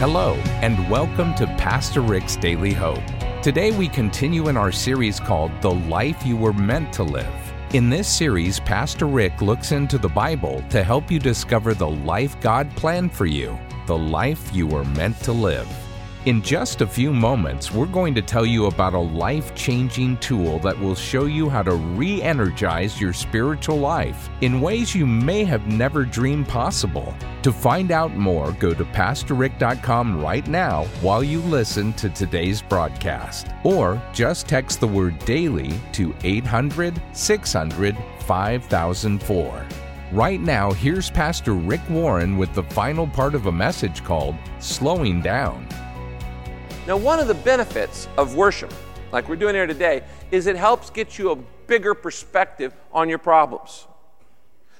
Hello, and welcome to Pastor Rick's Daily Hope. Today we continue in our series called The Life You Were Meant to Live. In this series, Pastor Rick looks into the Bible to help you discover the life God planned for you, the life you were meant to live. In just a few moments, we're going to tell you about a life changing tool that will show you how to re energize your spiritual life in ways you may have never dreamed possible. To find out more, go to PastorRick.com right now while you listen to today's broadcast. Or just text the word daily to 800 600 5004. Right now, here's Pastor Rick Warren with the final part of a message called Slowing Down. Now, one of the benefits of worship, like we're doing here today, is it helps get you a bigger perspective on your problems.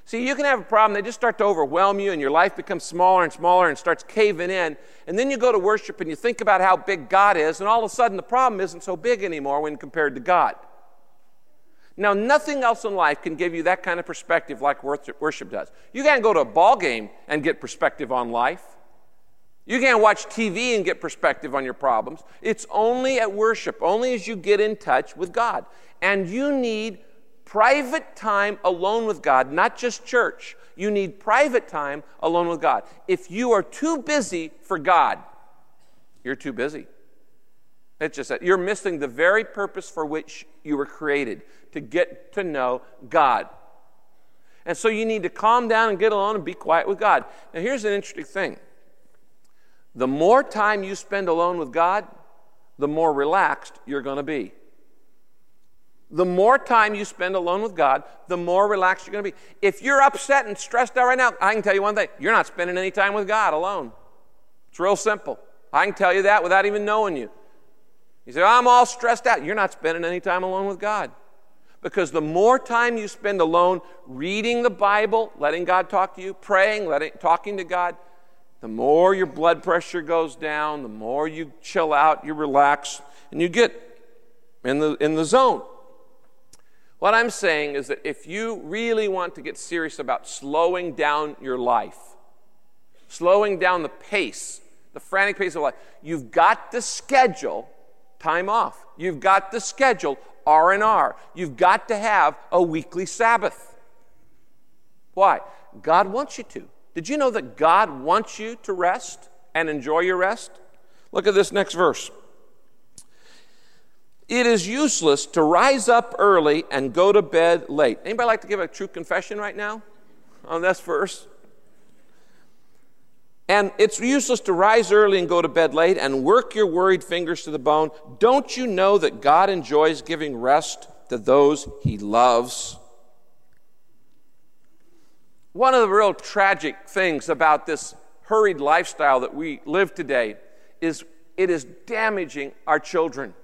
See, you can have a problem, they just start to overwhelm you, and your life becomes smaller and smaller and starts caving in. And then you go to worship and you think about how big God is, and all of a sudden the problem isn't so big anymore when compared to God. Now, nothing else in life can give you that kind of perspective like worship does. You can't go to a ball game and get perspective on life. You can't watch TV and get perspective on your problems. It's only at worship, only as you get in touch with God. And you need private time alone with God, not just church. You need private time alone with God. If you are too busy for God, you're too busy. It's just that you're missing the very purpose for which you were created to get to know God. And so you need to calm down and get alone and be quiet with God. Now, here's an interesting thing the more time you spend alone with God, the more relaxed you're going to be. The more time you spend alone with God, the more relaxed you're going to be. If you're upset and stressed out right now, I can tell you one thing you're not spending any time with God alone. It's real simple. I can tell you that without even knowing you. You say, I'm all stressed out. You're not spending any time alone with God. Because the more time you spend alone reading the Bible, letting God talk to you, praying, letting, talking to God, the more your blood pressure goes down, the more you chill out, you relax, and you get in the, in the zone. What I'm saying is that if you really want to get serious about slowing down your life, slowing down the pace, the frantic pace of life, you've got to schedule time off. You've got to schedule R&R. You've got to have a weekly Sabbath. Why? God wants you to. Did you know that God wants you to rest and enjoy your rest? Look at this next verse. It is useless to rise up early and go to bed late. Anybody like to give a true confession right now on this verse? And it's useless to rise early and go to bed late and work your worried fingers to the bone. Don't you know that God enjoys giving rest to those he loves? One of the real tragic things about this hurried lifestyle that we live today is it is damaging our children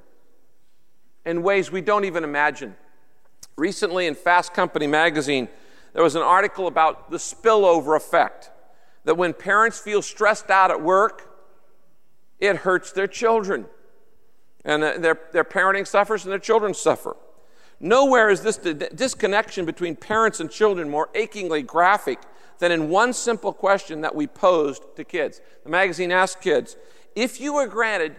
in ways we don't even imagine. Recently in Fast Company magazine, there was an article about the spillover effect that when parents feel stressed out at work, it hurts their children. And uh, their, their parenting suffers and their children suffer. Nowhere is this disconnection between parents and children more achingly graphic than in one simple question that we posed to kids. The magazine asked kids if you were granted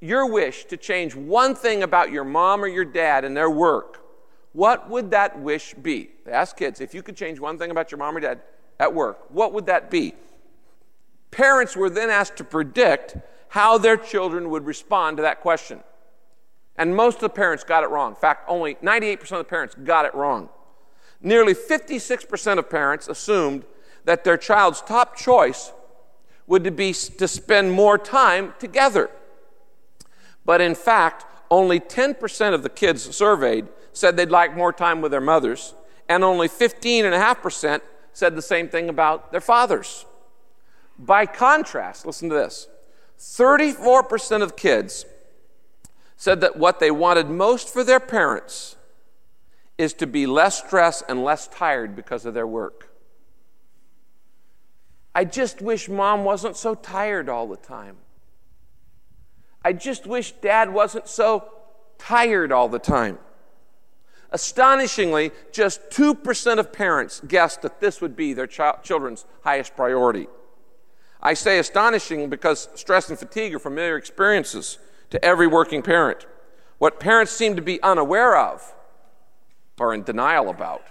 your wish to change one thing about your mom or your dad and their work, what would that wish be? They asked kids if you could change one thing about your mom or dad at work, what would that be? Parents were then asked to predict how their children would respond to that question. And most of the parents got it wrong. In fact, only 98% of the parents got it wrong. Nearly 56% of parents assumed that their child's top choice would be to spend more time together. But in fact, only 10% of the kids surveyed said they'd like more time with their mothers, and only 15.5% said the same thing about their fathers. By contrast, listen to this 34% of kids said that what they wanted most for their parents is to be less stressed and less tired because of their work. I just wish mom wasn't so tired all the time. I just wish dad wasn't so tired all the time. Astonishingly, just 2% of parents guessed that this would be their ch- children's highest priority. I say astonishing because stress and fatigue are familiar experiences to every working parent. What parents seem to be unaware of or in denial about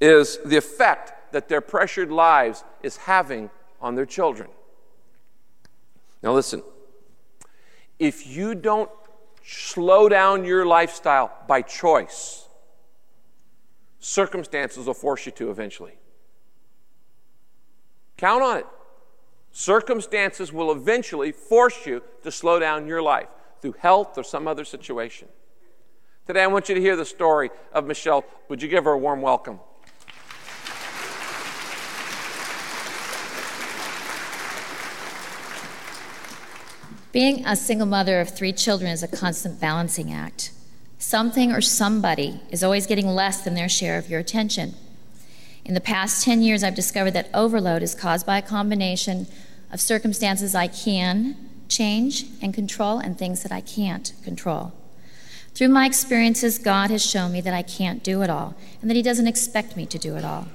is the effect that their pressured lives is having on their children. Now, listen, if you don't slow down your lifestyle by choice, circumstances will force you to eventually. Count on it. Circumstances will eventually force you to slow down your life through health or some other situation. Today, I want you to hear the story of Michelle. Would you give her a warm welcome? Being a single mother of three children is a constant balancing act. Something or somebody is always getting less than their share of your attention. In the past 10 years, I've discovered that overload is caused by a combination of circumstances I can change and control and things that I can't control. Through my experiences, God has shown me that I can't do it all and that He doesn't expect me to do it all.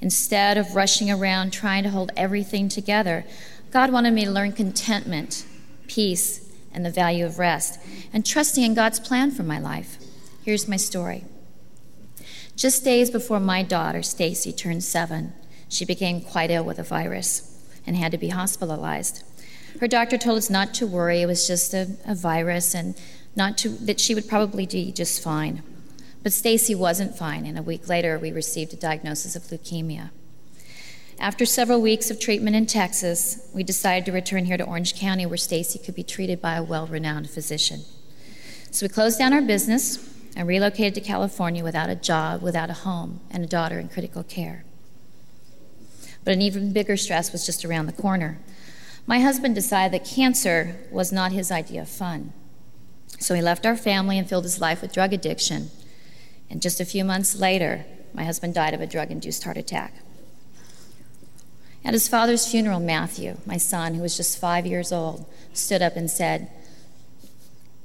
Instead of rushing around trying to hold everything together, God wanted me to learn contentment peace, and the value of rest, and trusting in God's plan for my life. Here's my story. Just days before my daughter, Stacy, turned seven, she became quite ill with a virus and had to be hospitalized. Her doctor told us not to worry, it was just a, a virus and not to, that she would probably be just fine. But Stacy wasn't fine, and a week later we received a diagnosis of leukemia. After several weeks of treatment in Texas, we decided to return here to Orange County where Stacy could be treated by a well-renowned physician. So we closed down our business and relocated to California without a job, without a home, and a daughter in critical care. But an even bigger stress was just around the corner. My husband decided that cancer was not his idea of fun. So he left our family and filled his life with drug addiction. And just a few months later, my husband died of a drug induced heart attack. At his father's funeral, Matthew, my son, who was just five years old, stood up and said,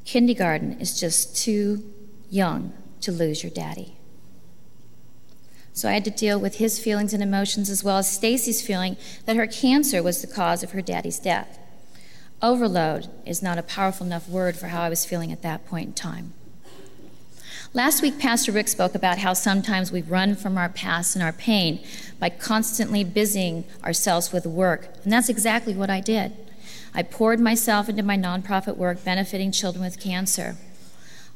Kindergarten is just too young to lose your daddy. So I had to deal with his feelings and emotions as well as Stacy's feeling that her cancer was the cause of her daddy's death. Overload is not a powerful enough word for how I was feeling at that point in time. Last week, Pastor Rick spoke about how sometimes we run from our past and our pain by constantly busying ourselves with work. And that's exactly what I did. I poured myself into my nonprofit work benefiting children with cancer.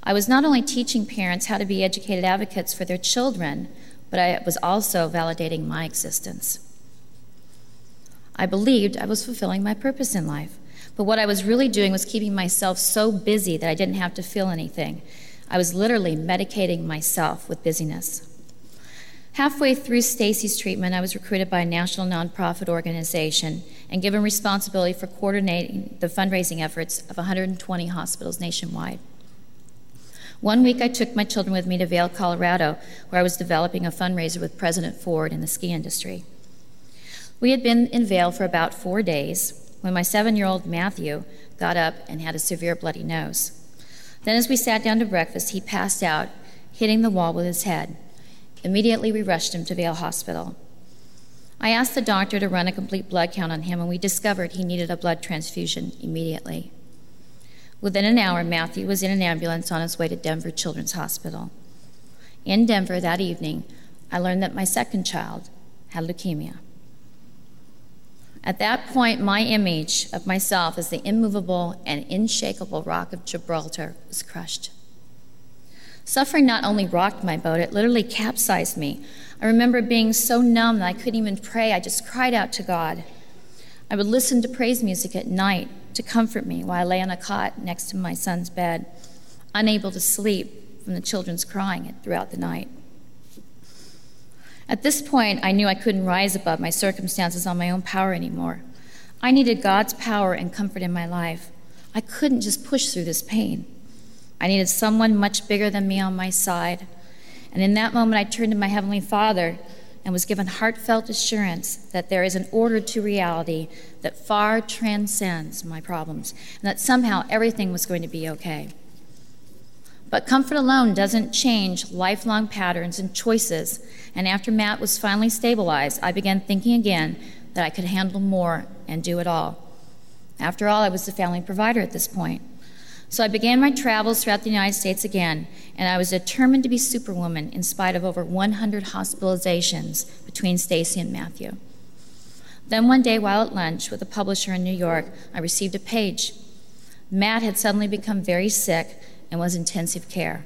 I was not only teaching parents how to be educated advocates for their children, but I was also validating my existence. I believed I was fulfilling my purpose in life. But what I was really doing was keeping myself so busy that I didn't have to feel anything. I was literally medicating myself with busyness. Halfway through Stacy's treatment, I was recruited by a national nonprofit organization and given responsibility for coordinating the fundraising efforts of 120 hospitals nationwide. One week, I took my children with me to Vail, Colorado, where I was developing a fundraiser with President Ford in the ski industry. We had been in Vail for about four days when my seven year old Matthew got up and had a severe bloody nose. Then, as we sat down to breakfast, he passed out, hitting the wall with his head. Immediately, we rushed him to Vail Hospital. I asked the doctor to run a complete blood count on him, and we discovered he needed a blood transfusion immediately. Within an hour, Matthew was in an ambulance on his way to Denver Children's Hospital. In Denver that evening, I learned that my second child had leukemia. At that point, my image of myself as the immovable and unshakable rock of Gibraltar was crushed. Suffering not only rocked my boat, it literally capsized me. I remember being so numb that I couldn't even pray. I just cried out to God. I would listen to praise music at night to comfort me while I lay on a cot next to my son's bed, unable to sleep from the children's crying throughout the night. At this point, I knew I couldn't rise above my circumstances on my own power anymore. I needed God's power and comfort in my life. I couldn't just push through this pain. I needed someone much bigger than me on my side. And in that moment, I turned to my Heavenly Father and was given heartfelt assurance that there is an order to reality that far transcends my problems, and that somehow everything was going to be okay. But comfort alone doesn't change lifelong patterns and choices. And after Matt was finally stabilized, I began thinking again that I could handle more and do it all. After all, I was the family provider at this point. So I began my travels throughout the United States again, and I was determined to be superwoman in spite of over 100 hospitalizations between Stacy and Matthew. Then one day while at lunch with a publisher in New York, I received a page. Matt had suddenly become very sick and was in intensive care.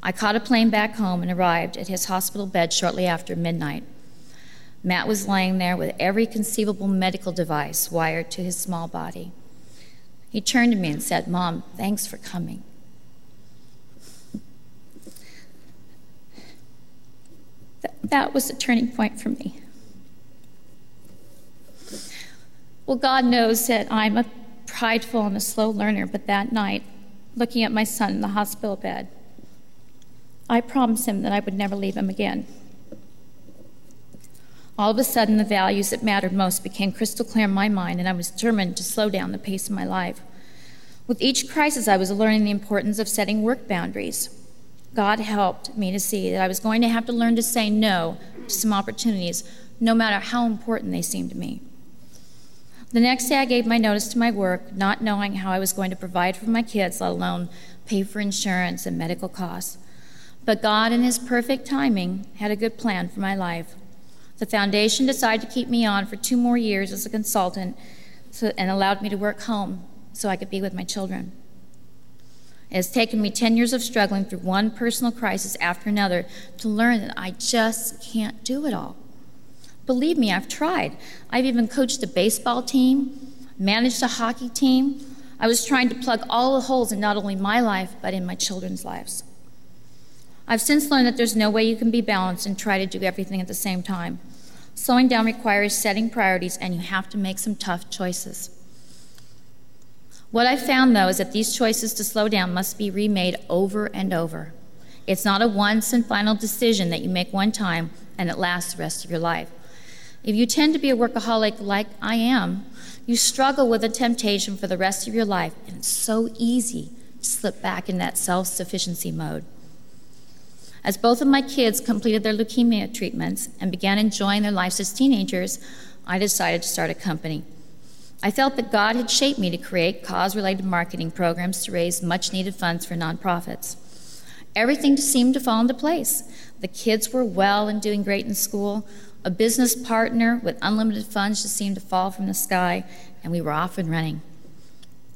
I caught a plane back home and arrived at his hospital bed shortly after midnight. Matt was lying there with every conceivable medical device wired to his small body. He turned to me and said, Mom, thanks for coming. Th- that was a turning point for me. Well, God knows that I'm a prideful and a slow learner, but that night, looking at my son in the hospital bed, I promised him that I would never leave him again. All of a sudden, the values that mattered most became crystal clear in my mind, and I was determined to slow down the pace of my life. With each crisis, I was learning the importance of setting work boundaries. God helped me to see that I was going to have to learn to say no to some opportunities, no matter how important they seemed to me. The next day, I gave my notice to my work, not knowing how I was going to provide for my kids, let alone pay for insurance and medical costs. But God, in His perfect timing, had a good plan for my life. The foundation decided to keep me on for two more years as a consultant so, and allowed me to work home so I could be with my children. It has taken me 10 years of struggling through one personal crisis after another to learn that I just can't do it all. Believe me, I've tried. I've even coached a baseball team, managed a hockey team. I was trying to plug all the holes in not only my life, but in my children's lives. I've since learned that there's no way you can be balanced and try to do everything at the same time. Slowing down requires setting priorities, and you have to make some tough choices. What I've found, though, is that these choices to slow down must be remade over and over. It's not a once and final decision that you make one time and it lasts the rest of your life. If you tend to be a workaholic like I am, you struggle with the temptation for the rest of your life, and it's so easy to slip back in that self sufficiency mode. As both of my kids completed their leukemia treatments and began enjoying their lives as teenagers, I decided to start a company. I felt that God had shaped me to create cause related marketing programs to raise much needed funds for nonprofits. Everything seemed to fall into place. The kids were well and doing great in school. A business partner with unlimited funds just seemed to fall from the sky, and we were off and running.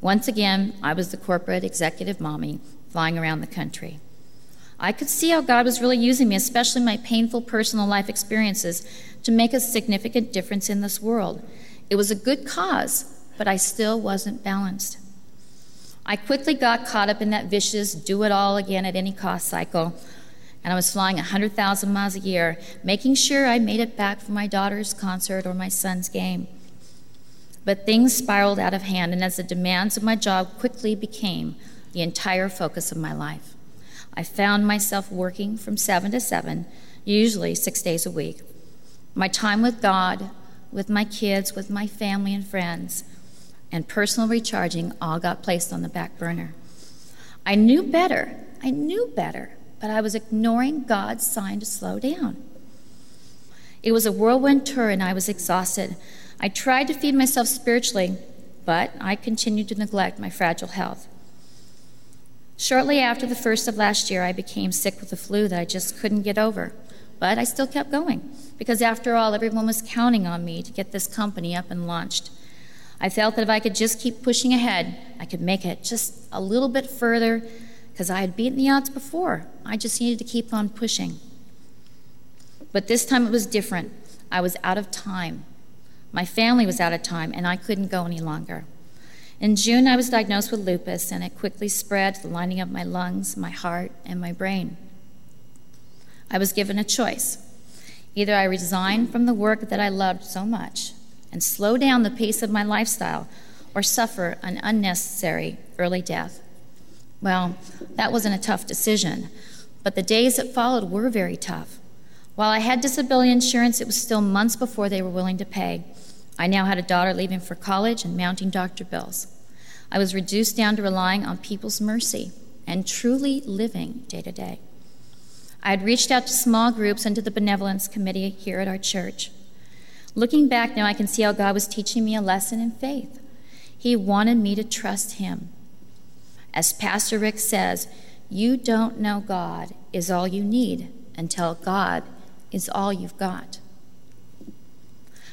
Once again, I was the corporate executive mommy flying around the country. I could see how God was really using me, especially my painful personal life experiences, to make a significant difference in this world. It was a good cause, but I still wasn't balanced. I quickly got caught up in that vicious do it all again at any cost cycle, and I was flying 100,000 miles a year, making sure I made it back for my daughter's concert or my son's game. But things spiraled out of hand, and as the demands of my job quickly became the entire focus of my life. I found myself working from 7 to 7, usually six days a week. My time with God, with my kids, with my family and friends, and personal recharging all got placed on the back burner. I knew better. I knew better, but I was ignoring God's sign to slow down. It was a whirlwind tour, and I was exhausted. I tried to feed myself spiritually, but I continued to neglect my fragile health. Shortly after the first of last year, I became sick with a flu that I just couldn't get over. But I still kept going, because after all, everyone was counting on me to get this company up and launched. I felt that if I could just keep pushing ahead, I could make it just a little bit further, because I had beaten the odds before. I just needed to keep on pushing. But this time it was different. I was out of time. My family was out of time, and I couldn't go any longer. In June, I was diagnosed with lupus, and it quickly spread to the lining of my lungs, my heart, and my brain. I was given a choice. Either I resign from the work that I loved so much and slow down the pace of my lifestyle, or suffer an unnecessary early death. Well, that wasn't a tough decision, but the days that followed were very tough. While I had disability insurance, it was still months before they were willing to pay. I now had a daughter leaving for college and mounting doctor bills. I was reduced down to relying on people's mercy and truly living day to day. I had reached out to small groups and to the benevolence committee here at our church. Looking back now, I can see how God was teaching me a lesson in faith. He wanted me to trust Him. As Pastor Rick says, you don't know God is all you need until God is all you've got.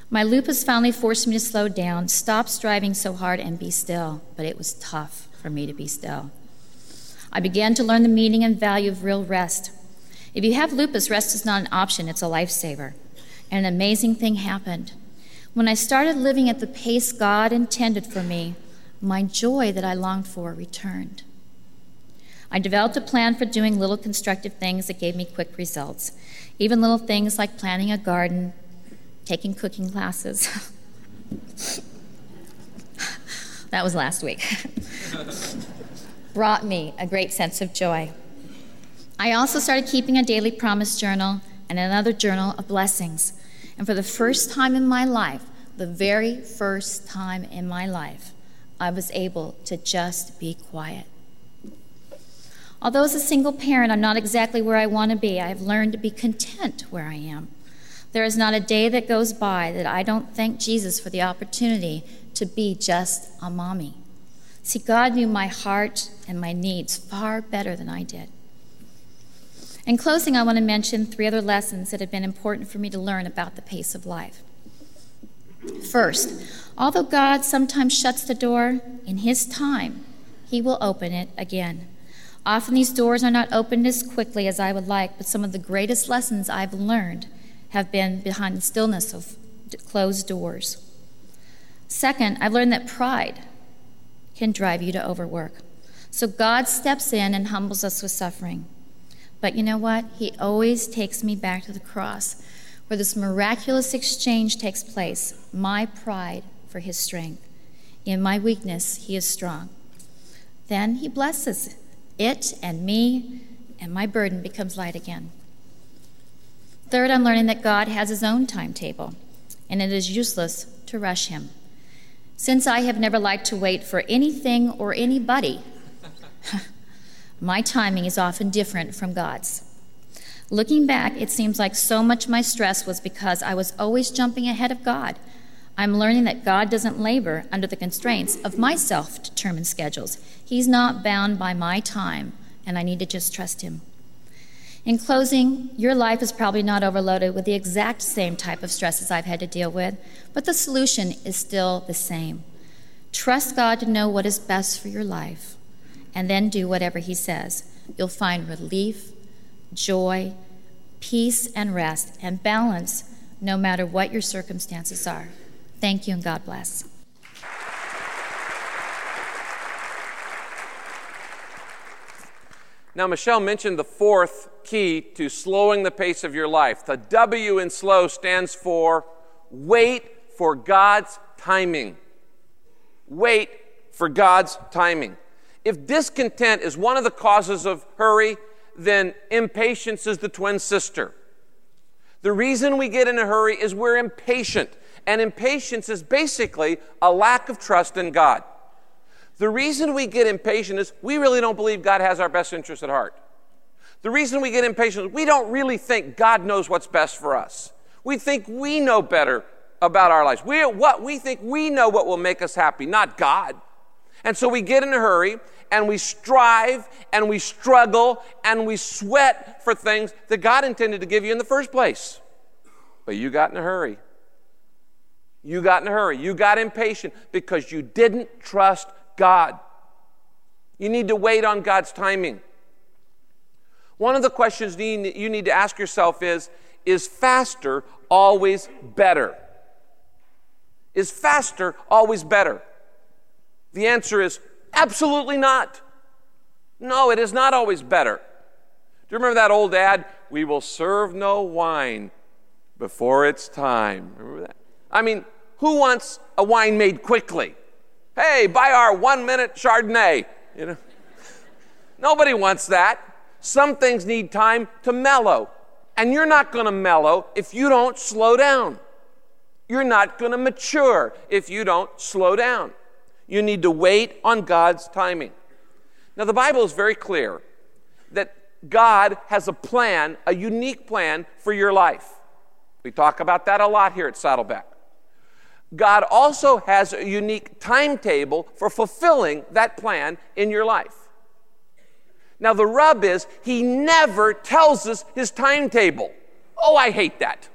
My lupus finally forced me to slow down, stop striving so hard, and be still, but it was tough for me to be still. I began to learn the meaning and value of real rest. If you have lupus, rest is not an option, it's a lifesaver. And an amazing thing happened. When I started living at the pace God intended for me, my joy that I longed for returned. I developed a plan for doing little constructive things that gave me quick results, even little things like planting a garden, taking cooking classes. that was last week. Brought me a great sense of joy. I also started keeping a daily promise journal and another journal of blessings. And for the first time in my life, the very first time in my life, I was able to just be quiet. Although, as a single parent, I'm not exactly where I want to be, I have learned to be content where I am. There is not a day that goes by that I don't thank Jesus for the opportunity to be just a mommy. See, God knew my heart and my needs far better than I did. In closing, I want to mention three other lessons that have been important for me to learn about the pace of life. First, although God sometimes shuts the door, in His time, He will open it again. Often these doors are not opened as quickly as I would like, but some of the greatest lessons I've learned have been behind the stillness of closed doors. Second, I've learned that pride can drive you to overwork. So God steps in and humbles us with suffering. But you know what? He always takes me back to the cross where this miraculous exchange takes place my pride for his strength. In my weakness, he is strong. Then he blesses it and me, and my burden becomes light again. Third, I'm learning that God has his own timetable, and it is useless to rush him. Since I have never liked to wait for anything or anybody, my timing is often different from God's. Looking back, it seems like so much of my stress was because I was always jumping ahead of God. I'm learning that God doesn't labor under the constraints of my self determined schedules. He's not bound by my time, and I need to just trust Him. In closing, your life is probably not overloaded with the exact same type of stresses I've had to deal with, but the solution is still the same. Trust God to know what is best for your life and then do whatever He says. You'll find relief, joy, peace, and rest, and balance no matter what your circumstances are. Thank you, and God bless. Now, Michelle mentioned the fourth key to slowing the pace of your life. The W in slow stands for wait for God's timing. Wait for God's timing. If discontent is one of the causes of hurry, then impatience is the twin sister. The reason we get in a hurry is we're impatient, and impatience is basically a lack of trust in God. The reason we get impatient is we really don't believe God has our best interest at heart. The reason we get impatient is we don't really think God knows what's best for us. We think we know better about our lives. We, what, we think we know what will make us happy, not God. And so we get in a hurry and we strive and we struggle and we sweat for things that God intended to give you in the first place. But you got in a hurry. You got in a hurry. You got impatient because you didn't trust God. You need to wait on God's timing. One of the questions you need to ask yourself is Is faster always better? Is faster always better? The answer is absolutely not. No, it is not always better. Do you remember that old ad? We will serve no wine before it's time. Remember that? I mean, who wants a wine made quickly? Hey, buy our one minute Chardonnay. You know? Nobody wants that. Some things need time to mellow. And you're not going to mellow if you don't slow down. You're not going to mature if you don't slow down. You need to wait on God's timing. Now, the Bible is very clear that God has a plan, a unique plan for your life. We talk about that a lot here at Saddleback. God also has a unique timetable for fulfilling that plan in your life. Now, the rub is he never tells us his timetable. Oh, I hate that.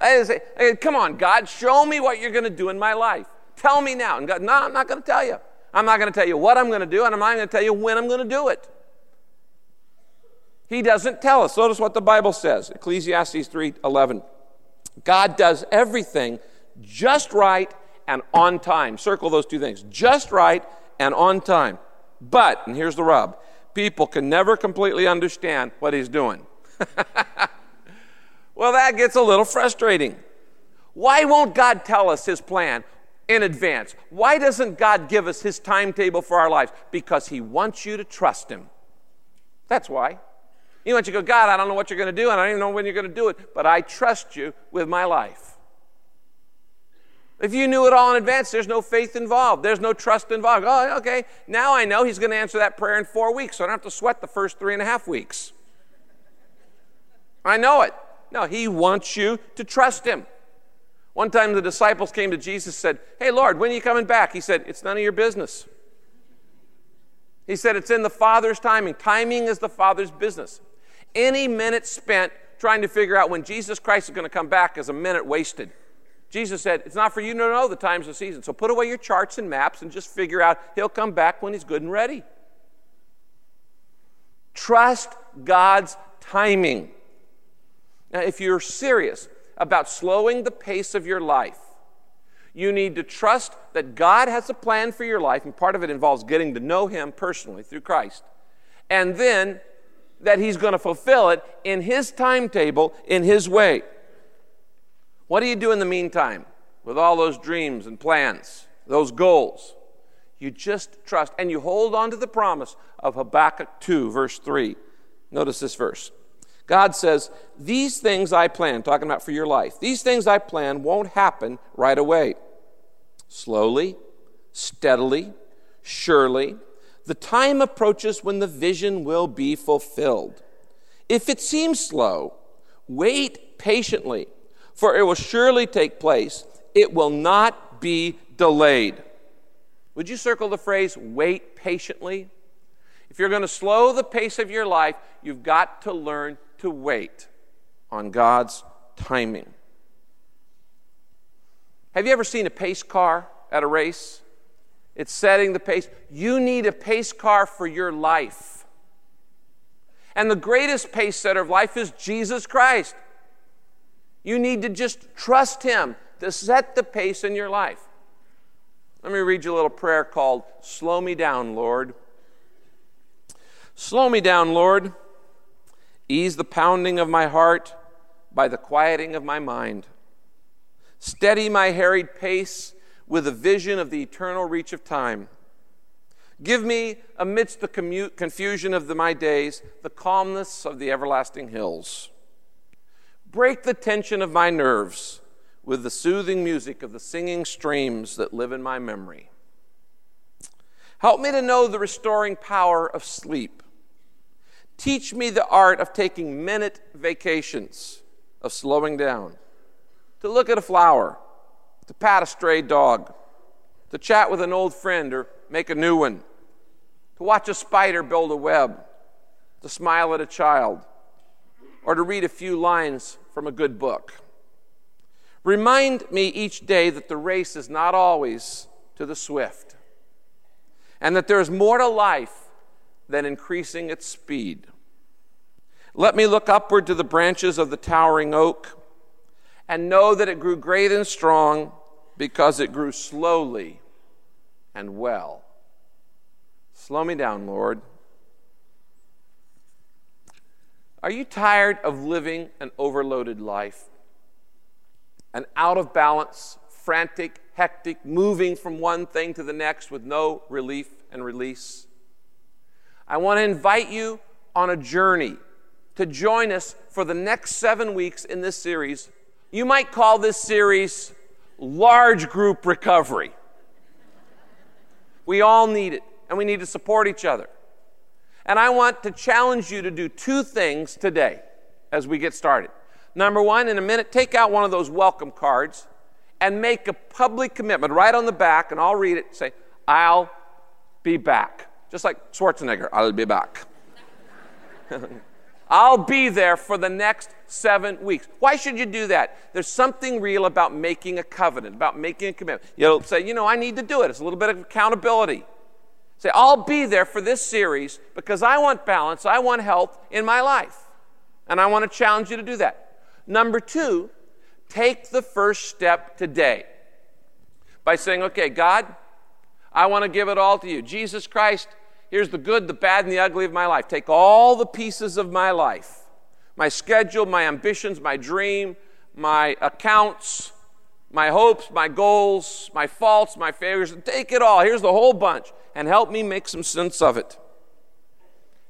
I say, hey, come on, God, show me what you're going to do in my life. Tell me now. And God, no, I'm not going to tell you. I'm not going to tell you what I'm going to do, and I'm not going to tell you when I'm going to do it. He doesn't tell us. Notice what the Bible says. Ecclesiastes 3:11. God does everything just right and on time. Circle those two things. Just right and on time. But, and here's the rub, people can never completely understand what he's doing. well, that gets a little frustrating. Why won't God tell us his plan in advance? Why doesn't God give us his timetable for our lives? Because he wants you to trust him. That's why. He wants you go, God, I don't know what you're going to do, and I don't even know when you're going to do it, but I trust you with my life. If you knew it all in advance, there's no faith involved. There's no trust involved. Oh, okay. Now I know he's going to answer that prayer in four weeks, so I don't have to sweat the first three and a half weeks. I know it. No, he wants you to trust him. One time the disciples came to Jesus and said, Hey, Lord, when are you coming back? He said, It's none of your business. He said, It's in the Father's timing. Timing is the Father's business. Any minute spent trying to figure out when Jesus Christ is going to come back is a minute wasted. Jesus said, It's not for you to know the times of season. So put away your charts and maps and just figure out He'll come back when He's good and ready. Trust God's timing. Now, if you're serious about slowing the pace of your life, you need to trust that God has a plan for your life, and part of it involves getting to know Him personally through Christ. And then that He's going to fulfill it in His timetable, in His way. What do you do in the meantime with all those dreams and plans, those goals? You just trust and you hold on to the promise of Habakkuk 2, verse 3. Notice this verse. God says, These things I plan, talking about for your life, these things I plan won't happen right away. Slowly, steadily, surely, the time approaches when the vision will be fulfilled. If it seems slow, wait patiently for it will surely take place. It will not be delayed. Would you circle the phrase, wait patiently? If you're going to slow the pace of your life, you've got to learn to wait on God's timing. Have you ever seen a pace car at a race? It's setting the pace. You need a pace car for your life. And the greatest pace setter of life is Jesus Christ. You need to just trust Him to set the pace in your life. Let me read you a little prayer called Slow Me Down, Lord. Slow me down, Lord. Ease the pounding of my heart by the quieting of my mind. Steady my harried pace with a vision of the eternal reach of time. Give me, amidst the commute, confusion of the, my days, the calmness of the everlasting hills. Break the tension of my nerves with the soothing music of the singing streams that live in my memory. Help me to know the restoring power of sleep. Teach me the art of taking minute vacations, of slowing down, to look at a flower, to pat a stray dog, to chat with an old friend or make a new one, to watch a spider build a web, to smile at a child, or to read a few lines from a good book. Remind me each day that the race is not always to the swift, and that there is more to life than increasing its speed. Let me look upward to the branches of the towering oak and know that it grew great and strong because it grew slowly and well. Slow me down, Lord. Are you tired of living an overloaded life? An out of balance, frantic, hectic, moving from one thing to the next with no relief and release? I want to invite you on a journey to join us for the next seven weeks in this series. You might call this series Large Group Recovery. We all need it, and we need to support each other. And I want to challenge you to do two things today as we get started. Number one, in a minute, take out one of those welcome cards and make a public commitment right on the back, and I'll read it. Say, I'll be back. Just like Schwarzenegger, I'll be back. I'll be there for the next seven weeks. Why should you do that? There's something real about making a covenant, about making a commitment. You'll say, you know, I need to do it. It's a little bit of accountability. Say, I'll be there for this series because I want balance, I want health in my life. And I want to challenge you to do that. Number two, take the first step today by saying, okay, God, I want to give it all to you. Jesus Christ, here's the good, the bad, and the ugly of my life. Take all the pieces of my life my schedule, my ambitions, my dream, my accounts, my hopes, my goals, my faults, my failures, take it all. Here's the whole bunch, and help me make some sense of it.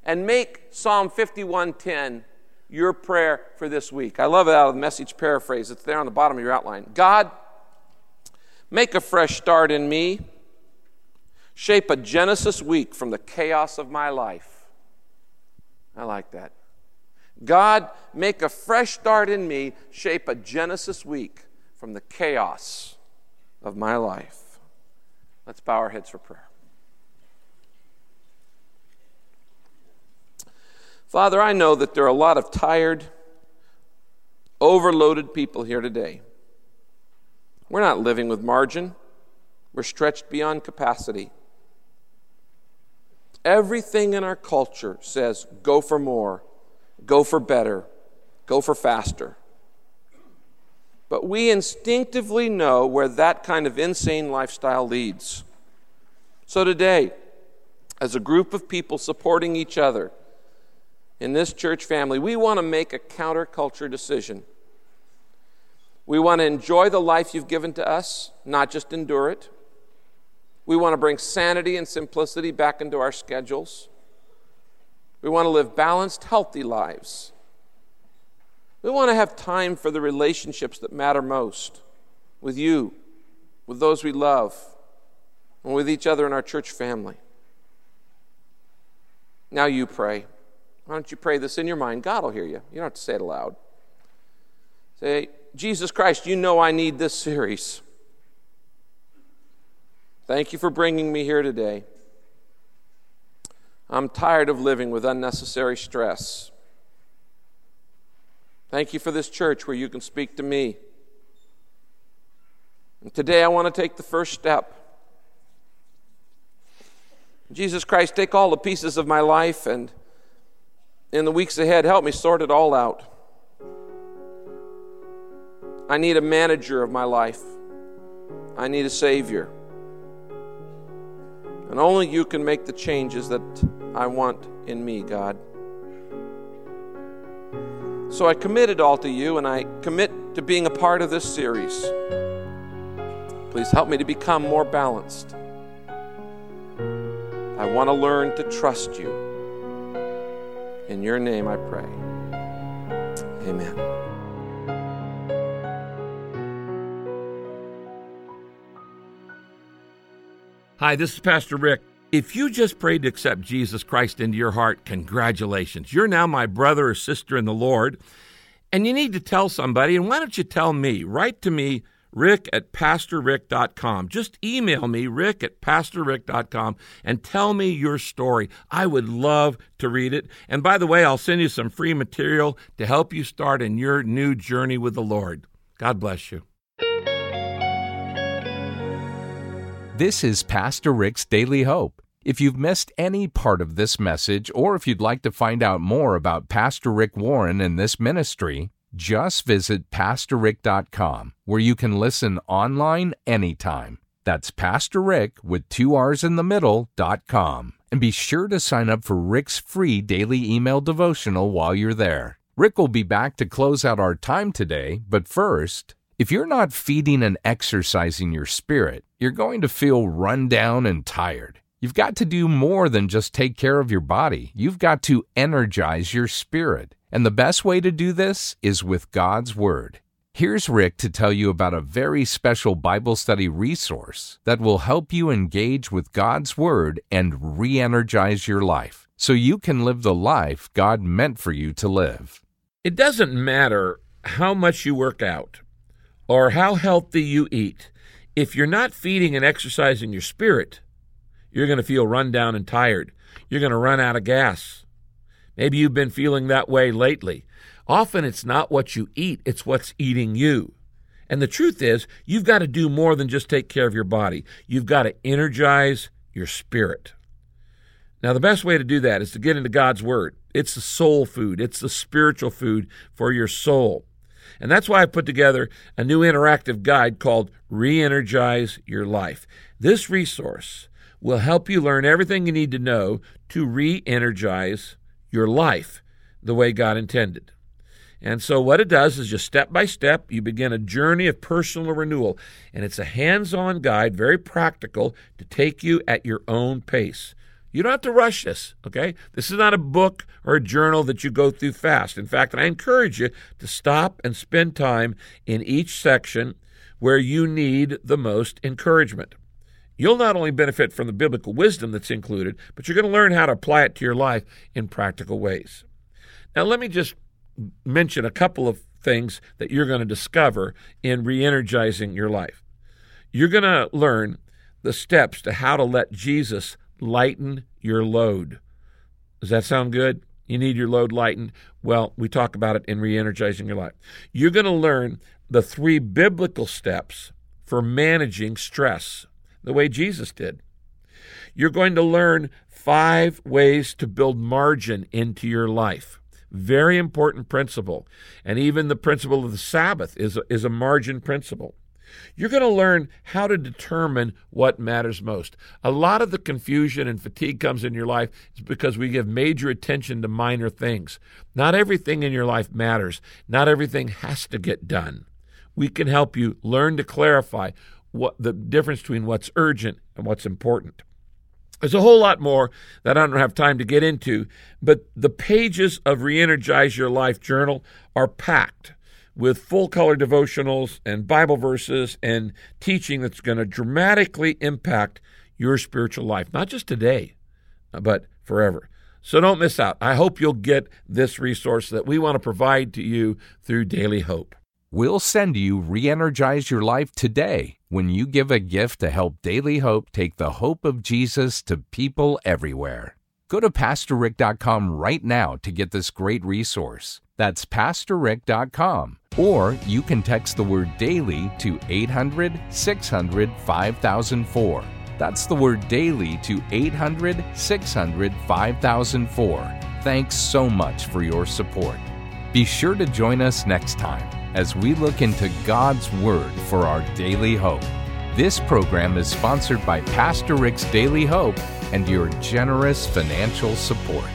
And make Psalm 51:10 your prayer for this week. I love it out of the message paraphrase. It's there on the bottom of your outline. God, make a fresh start in me. Shape a Genesis week from the chaos of my life. I like that. God, make a fresh start in me. Shape a Genesis week from the chaos of my life. Let's bow our heads for prayer. Father, I know that there are a lot of tired, overloaded people here today. We're not living with margin, we're stretched beyond capacity. Everything in our culture says go for more, go for better, go for faster. But we instinctively know where that kind of insane lifestyle leads. So today, as a group of people supporting each other, in this church family, we want to make a counterculture decision. We want to enjoy the life you've given to us, not just endure it. We want to bring sanity and simplicity back into our schedules. We want to live balanced, healthy lives. We want to have time for the relationships that matter most with you, with those we love, and with each other in our church family. Now you pray. Why don't you pray this in your mind? God will hear you. You don't have to say it aloud. Say, Jesus Christ, you know I need this series. Thank you for bringing me here today. I'm tired of living with unnecessary stress. Thank you for this church where you can speak to me. And today I want to take the first step. Jesus Christ, take all the pieces of my life and in the weeks ahead, help me sort it all out. I need a manager of my life. I need a Savior. And only you can make the changes that I want in me, God. So I commit it all to you, and I commit to being a part of this series. Please help me to become more balanced. I want to learn to trust you. In your name I pray. Amen. Hi, this is Pastor Rick. If you just prayed to accept Jesus Christ into your heart, congratulations. You're now my brother or sister in the Lord, and you need to tell somebody. And why don't you tell me? Write to me rick at pastorrick.com. Just email me, rick at pastorrick.com, and tell me your story. I would love to read it. And by the way, I'll send you some free material to help you start in your new journey with the Lord. God bless you. This is Pastor Rick's Daily Hope. If you've missed any part of this message, or if you'd like to find out more about Pastor Rick Warren and this ministry, just visit PastorRick.com, where you can listen online anytime. That's Pastor Rick with two R's in the middle dot com. And be sure to sign up for Rick's free daily email devotional while you're there. Rick will be back to close out our time today, but first, if you're not feeding and exercising your spirit, you're going to feel run down and tired. You've got to do more than just take care of your body. You've got to energize your spirit. And the best way to do this is with God's Word. Here's Rick to tell you about a very special Bible study resource that will help you engage with God's Word and re energize your life so you can live the life God meant for you to live. It doesn't matter how much you work out or how healthy you eat, if you're not feeding and exercising your spirit, you're going to feel run down and tired. You're going to run out of gas. Maybe you've been feeling that way lately. Often it's not what you eat, it's what's eating you. And the truth is, you've got to do more than just take care of your body. You've got to energize your spirit. Now, the best way to do that is to get into God's Word. It's the soul food, it's the spiritual food for your soul. And that's why I put together a new interactive guide called Re Energize Your Life. This resource will help you learn everything you need to know to re energize your life the way God intended. And so, what it does is just step by step, you begin a journey of personal renewal. And it's a hands on guide, very practical, to take you at your own pace. You don't have to rush this, okay? This is not a book or a journal that you go through fast. In fact, I encourage you to stop and spend time in each section where you need the most encouragement. You'll not only benefit from the biblical wisdom that's included, but you're going to learn how to apply it to your life in practical ways. Now, let me just mention a couple of things that you're going to discover in re energizing your life. You're going to learn the steps to how to let Jesus lighten your load. Does that sound good? You need your load lightened? Well, we talk about it in re energizing your life. You're going to learn the three biblical steps for managing stress, the way Jesus did. You're going to learn five ways to build margin into your life. Very important principle. And even the principle of the Sabbath is a, is a margin principle. You're going to learn how to determine what matters most. A lot of the confusion and fatigue comes in your life is because we give major attention to minor things. Not everything in your life matters. Not everything has to get done. We can help you learn to clarify what the difference between what's urgent and what's important. There's a whole lot more that I don't have time to get into, but the pages of Reenergize Your Life journal are packed with full color devotionals and Bible verses and teaching that's going to dramatically impact your spiritual life, not just today, but forever. So don't miss out. I hope you'll get this resource that we want to provide to you through Daily Hope. We'll send you Re Energize Your Life today when you give a gift to help Daily Hope take the hope of Jesus to people everywhere. Go to PastorRick.com right now to get this great resource. That's PastorRick.com. Or you can text the word daily to 800 600 5004. That's the word daily to 800 600 5004. Thanks so much for your support. Be sure to join us next time as we look into God's Word for our daily hope. This program is sponsored by Pastor Rick's Daily Hope and your generous financial support.